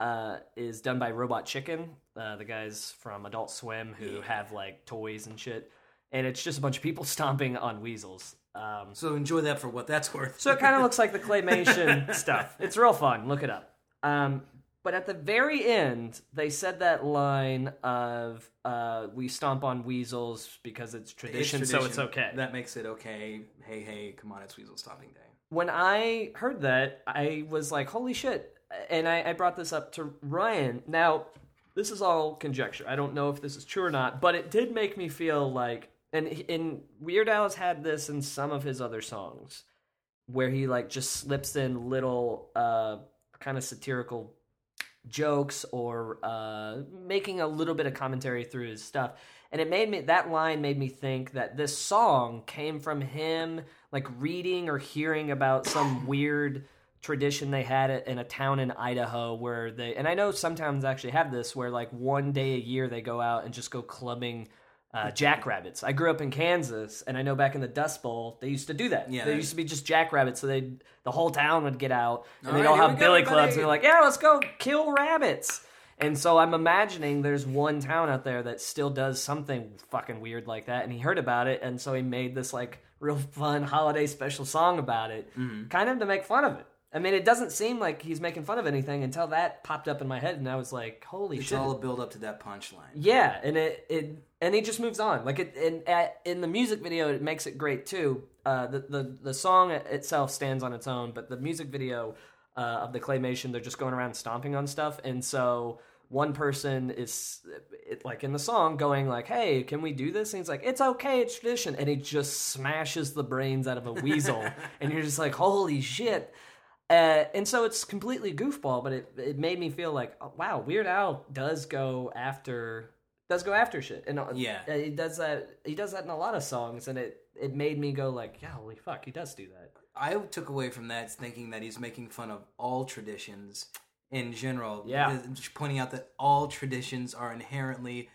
uh, is done by Robot Chicken, uh, the guys from Adult Swim who have like toys and shit, and it's just a bunch of people stomping on weasels. Um, so enjoy that for what that's worth. so it kind of looks like the claymation stuff. It's real fun. Look it up. Um, but at the very end, they said that line of uh, "We stomp on weasels because it's tradition, so it's okay." That makes it okay. Hey, hey, come on, it's Weasel Stomping Day. when I heard that, I was like, "Holy shit!" And I, I brought this up to Ryan. Now, this is all conjecture. I don't know if this is true or not, but it did make me feel like, and in Weird Al has had this in some of his other songs, where he like just slips in little uh, kind of satirical jokes or uh, making a little bit of commentary through his stuff. And it made me that line made me think that this song came from him like reading or hearing about some weird tradition they had it in a town in Idaho where they and I know sometimes actually have this where like one day a year they go out and just go clubbing uh, jackrabbits. I grew up in Kansas, and I know back in the Dust Bowl they used to do that. Yeah, they- used to be just jackrabbits, so they the whole town would get out, and All they'd right, all have we go, billy clubs, and they're like, "Yeah, let's go kill rabbits." And so I'm imagining there's one town out there that still does something fucking weird like that, and he heard about it, and so he made this like real fun holiday special song about it, Mm-hmm. kind of to make fun of it. I mean, it doesn't seem like he's making fun of anything until that popped up in my head, and I was like, "Holy It's shit!" all a build up to that punchline. Yeah, and it, it and he just moves on. Like it in at, in the music video, it makes it great too. Uh, the the the song itself stands on its own, but the music video uh, of the claymation, they're just going around stomping on stuff, and so one person is it, like in the song going like, "Hey, can we do this?" And he's like, "It's okay, it's tradition," and he just smashes the brains out of a weasel, and you're just like, "Holy shit!" Uh, and so it's completely goofball, but it it made me feel like, oh, wow, Weird Al does go after does go after shit, and uh, Yeah. uh, he does that. He does that in a lot of songs, and it it made me go like, yeah, holy fuck, he does do that. I took away from that thinking that he's making fun of all traditions in general. Yeah. Just pointing out that all traditions are inherently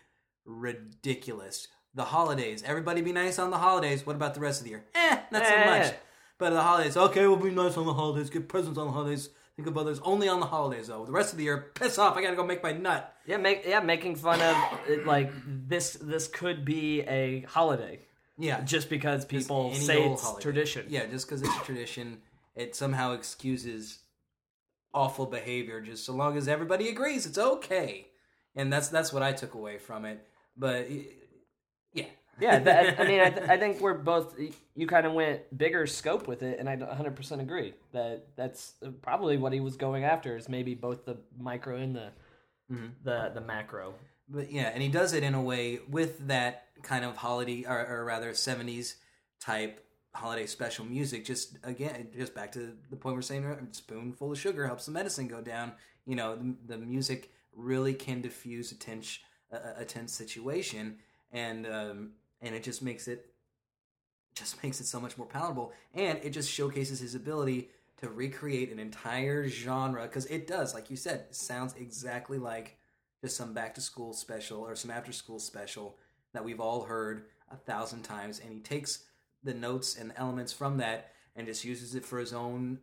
ridiculous. The holidays, everybody be nice on the holidays. What about the rest of the year? Eh, not so Eh. much. But the holidays, okay, we'll be nice on the holidays, get presents on the holidays, think of others. Only on the holidays, though. The rest of the year, piss off. I gotta go make my nut. Yeah, make yeah, making fun of it, like this. This could be a holiday Yeah, just because people any say it's holiday. tradition. Yeah, just because it's a tradition, it somehow excuses awful behavior. Just so long as everybody agrees, it's okay. And that's that's what I took away from it. But yeah, that, I mean, I, th- I think we're both. You kind of went bigger scope with it, and I 100% agree that that's probably what he was going after is maybe both the micro and the the the macro. but yeah, and he does it in a way with that kind of holiday, or, or rather, seventies type holiday special music. Just again, just back to the point we're saying, a spoonful of sugar helps the medicine go down. You know, the, the music really can diffuse a tense a, a tense situation, and um, and it just makes it just makes it so much more palatable, and it just showcases his ability to recreate an entire genre because it does, like you said, sounds exactly like just some back to school special or some after school special that we've all heard a thousand times, and he takes the notes and the elements from that and just uses it for his own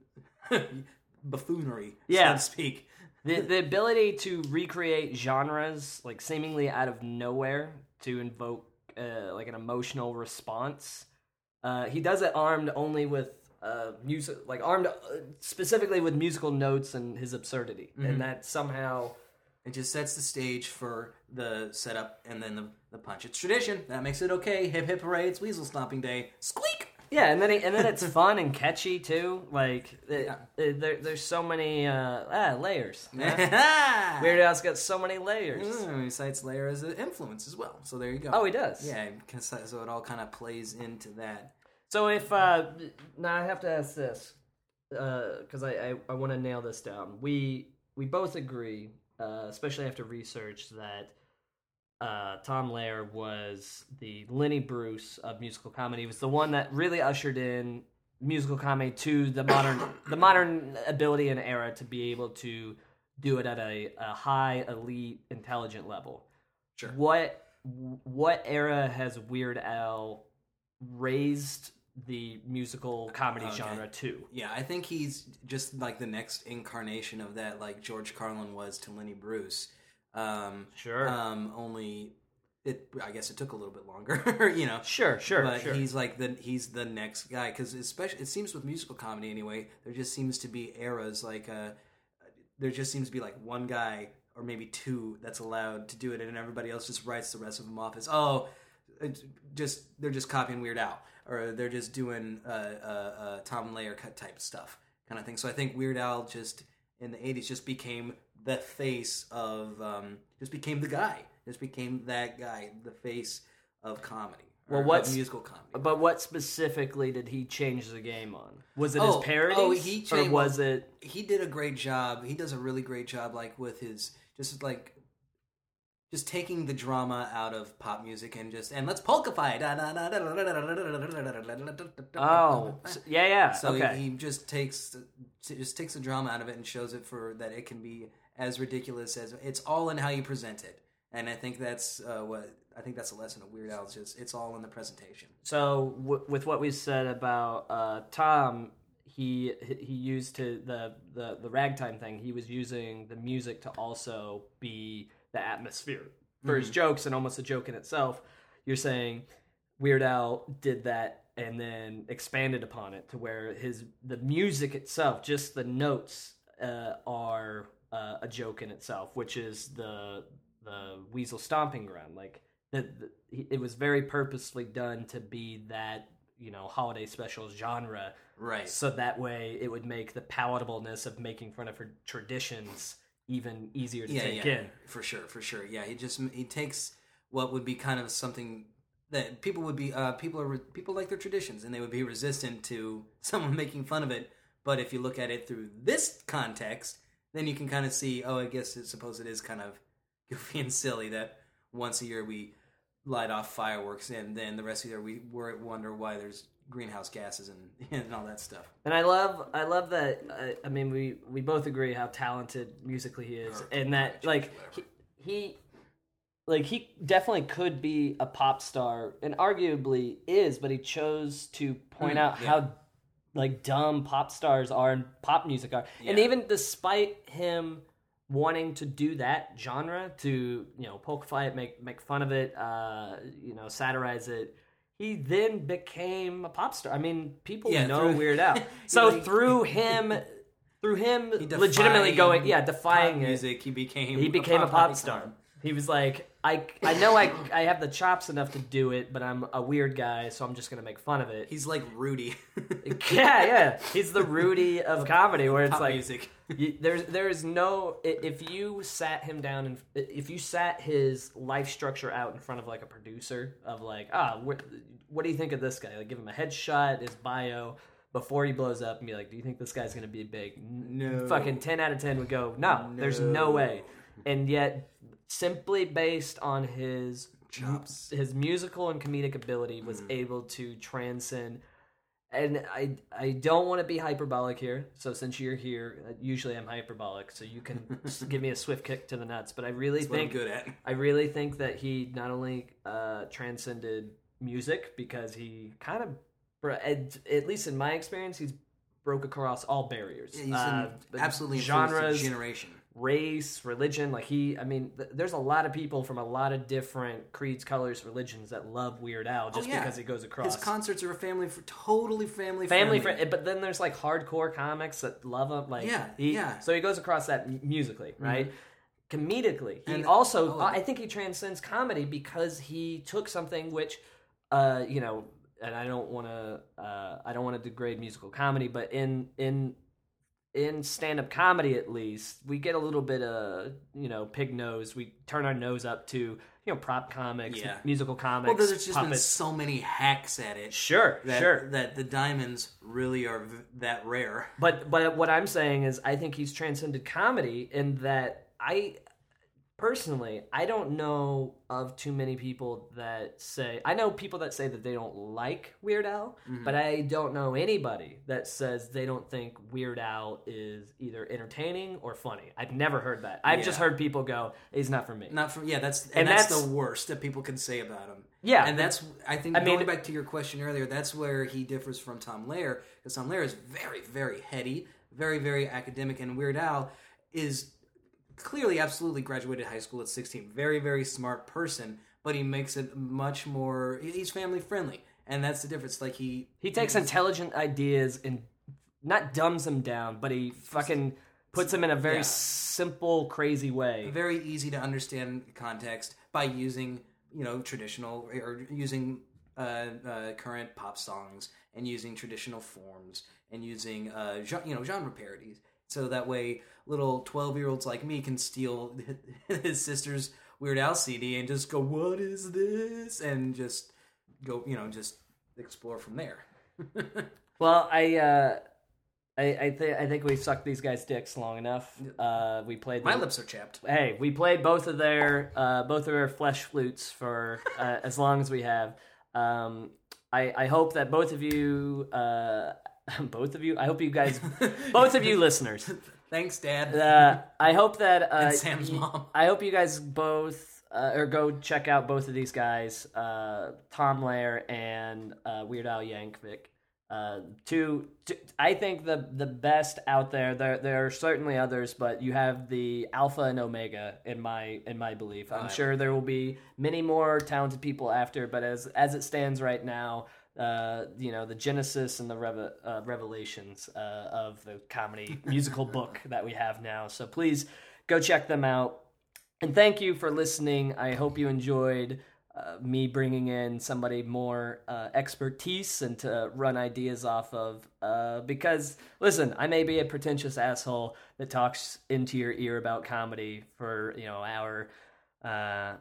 buffoonery, Yeah. so to speak. The the ability to recreate genres like seemingly out of nowhere to invoke uh, like an emotional response. Uh, he does it armed only with uh, music, like armed uh, specifically with musical notes and his absurdity, and that somehow. It just sets the stage for the setup and then the, the punch. It's tradition. That makes it okay. Hip hip hooray, it's Weasel Stomping Day. Squeak! Yeah, and then he, and then it's fun and catchy too. Like it, it- there, there's so many uh, ah, layers. Weird Weird Al's got so many layers. Mm, he cites Lehrer as an influence as well. So there you go. Oh, he does. Yeah, so it all kind of plays into that. So if uh, now I have to ask this because I I, I want to nail this down. We we both agree, uh, especially after research, that uh, Tom Lehrer was the Lenny Bruce of musical comedy. He was the one that really ushered in musical comedy to the modern the modern ability and era to be able to do it at a, a high elite intelligent level. Sure. What what era has Weird Al raised the musical comedy Okay. genre to? Yeah, I think he's just like the next incarnation of that, like George Carlin was to Lenny Bruce. Um, Sure. Um, only it, I guess it took a little bit longer, you know. Sure, sure, but sure. he's like the he's the next guy because especially it seems with musical comedy anyway there just seems to be eras like uh there just seems to be like one guy or maybe two that's allowed to do it and everybody else just writes the rest of them off as oh just they're just copying Weird Al or they're just doing uh, uh, uh, Tom Lehrer cut type stuff kind of thing so I think Weird Al just in the 80s just became the face of um, just became the guy just became that guy the face of comedy Well, what's- musical comedy But what specifically did he change the game on? Was it Oh, his parodies, oh, he or was it? he did a great job. He does a really great job, like with his just like just taking the drama out of pop music and just and let's polkify. Oh, yeah, yeah. So okay. he just takes just takes the drama out of it and shows it for that it can be as ridiculous as it's all in how you present it. And I think that's uh, what I think that's a lesson of Weird Al. It's just it's all in the presentation. So w- with what we said about uh, Tom, he he used to the, the the ragtime thing. He was using the music to also be the atmosphere for his jokes and almost a joke in itself. You're saying Weird Al did that and then expanded upon it to where his the music itself, just the notes, uh, are uh, a joke in itself, which is the the weasel stomping ground. Like the, the, it was very purposely done to be that you know holiday special genre, Right. so that way it would make the palatableness of making fun of her traditions even easier to yeah, take yeah, in. for sure, for sure. Yeah, he just he takes what would be kind of something that people would be uh, people are people like their traditions and they would be resistant to someone making fun of it, But if you look at it through this context, then you can kind of see, oh, I guess it's suppose it is kind of goofy and silly that once a year we light off fireworks and then the rest of the year we wonder why there's greenhouse gases and, and all that stuff. And I love, I love that. Uh, I mean, we we both agree how talented musically he is, and that like he, he, like he definitely could be a pop star, and arguably is, but he chose to point Mm, out yeah. how like dumb pop stars are and pop music are, and even despite him wanting to do that genre to you know poke fun it, make make fun of it, uh, you know, satirize it. He then became a pop star. I mean, people Yeah, know through- Weird Al. So Like- through him, through him, legitimately going, yeah, defying pop it, music. He became he became a pop icon. star. He was like, I, I know I, I have the chops enough to do it, but I'm a weird guy, so I'm just gonna make fun of it. He's like Rudy. yeah, yeah. He's the Rudy of comedy, where it's Pop like music. you, there's there is no if you sat him down and if you sat his life structure out in front of like a producer of like ah what, what do you think of this guy like give him a headshot his bio before he blows up and be like do you think this guy's gonna be big No. fucking 10 out of 10 would go no, there's no way and yet simply based on his Chops. his musical and comedic ability was Mm. able to transcend and I I don't want to be hyperbolic here. So since you're here, uh, usually I'm hyperbolic, so you can give me a swift kick to the nuts. But I really That's think good at. I really think that he not only uh, transcended music because he kind of, at, least in my experience, he's broke across all barriers. He's Uh, absolutely genres, generation. Race, religion. Like he, I mean, th- there's a lot of people from a lot of different creeds, colors, religions that love Weird Al just Oh, yeah. because he goes across. His concerts are a family for totally family family friendly. friend, but then there's like hardcore comics that love him. Like Yeah, he, yeah. Mm-hmm. So he goes across that m- musically, right? Comedically, he And- also, oh, I think he transcends comedy because he took something which, uh, you know, and I don't want to, uh, I don't want to degrade musical comedy, but in in in stand-up comedy at least we get a little bit of you know pig nose we turn our nose up to you know prop comics Yeah. musical comics well, there's just been so many hacks at it. sure that, sure That the diamonds really are v- that rare. But but what I'm saying is I think he's transcended comedy in that I personally I don't know of too many people that say I know people that say that they don't like Weird Al, Mm-hmm. but I don't know anybody that says they don't think Weird Al is either entertaining or funny. I've never heard that. I've just heard people go, "He's not for me." Not from yeah, that's and, And that's, that's- the worst that people can say about him. Yeah, and that's I think I mean- going back to your question earlier, that's where he differs from Tom Lehrer because Tom Lehrer is very very heady, very very academic, and Weird Al is clearly absolutely graduated high school at 16 very very smart person but he makes it much more he's family friendly and that's the difference like he He takes intelligent ideas and not dumbs them down, but he fucking puts them in a very Yeah. simple, crazy way. very easy to understand context by using you know traditional or using uh, uh, current pop songs and using traditional forms and using uh, you know genre parodies so that way little 12 year olds like me can steal his sister's weird al cd and just go what is this and just go you know just explore from there Well, I, uh, I, I think I think we've sucked these guys' dicks long enough. Uh, we played. my the- lips are chapped Hey, we played both of their uh, both of their flesh flutes for uh, as long as we have. Um, I, I hope that both of you, uh, both of you, I hope you guys, both of you listeners, thanks dad uh, I hope that uh, And Sam's y- mom. I hope you guys both uh, or go check out both of these guys, uh, Tom Lehrer and uh, Weird Al Yankovic. Uh, two, two, I think the the best out there. There there are certainly others, but you have the alpha and omega in my in my belief. I'm sure there will be many more talented people after, but as as it stands right now, uh, you know, the genesis and the uh, revelations uh, of the comedy musical book that we have now. So please go check them out. And thank you for listening. I hope you enjoyed uh, me bringing in somebody more uh, expertise and to run ideas off of. Uh, because, listen, I may be a pretentious asshole that talks into your ear about comedy for, you know, an hour uh,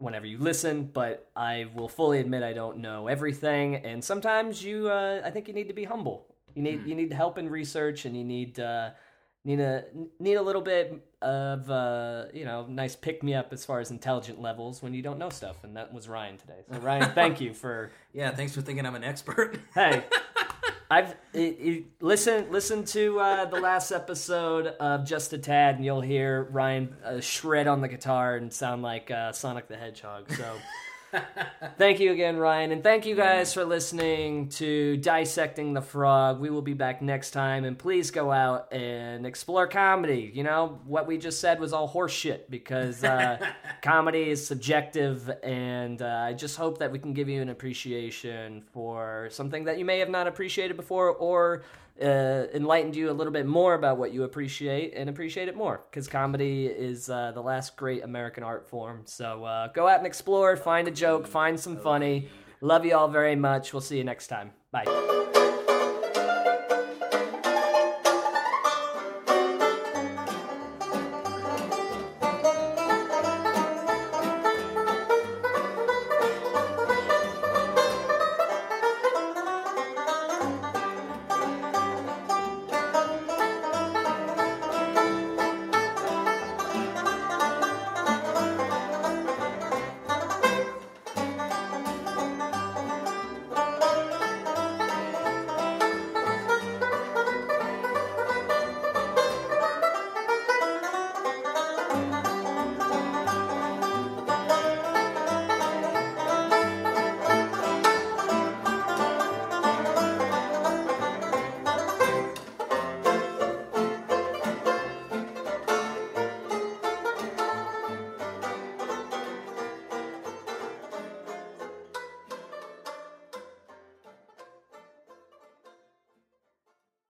whenever you listen, but I will fully admit I don't know everything. And sometimes you, uh, I think you need to be humble. You need you need help in research, and you need uh, need a need a little bit of uh, you know nice pick me up as far as intelligent levels when you don't know stuff. And that was Ryan today. So Ryan, thank you for Yeah, thanks for thinking I'm an expert. hey. I've it, it, listen listen to uh, the last episode of Just a Tad, and you'll hear Ryan uh, shred on the guitar and sound like uh, Sonic the Hedgehog. So, thank you again, Ryan, and thank you guys for listening to Dissecting the Frog. We will be back next time, and please go out and explore comedy. You know what we just said was all horseshit because uh, comedy is subjective, and uh, I just hope that we can give you an appreciation for something that you may have not appreciated before, or uh, enlightened you a little bit more about what you appreciate and appreciate it more because comedy is uh, the last great American art form. So uh, go out and explore, find a joke, find some funny. Love you all very much. We'll see you next time. Bye.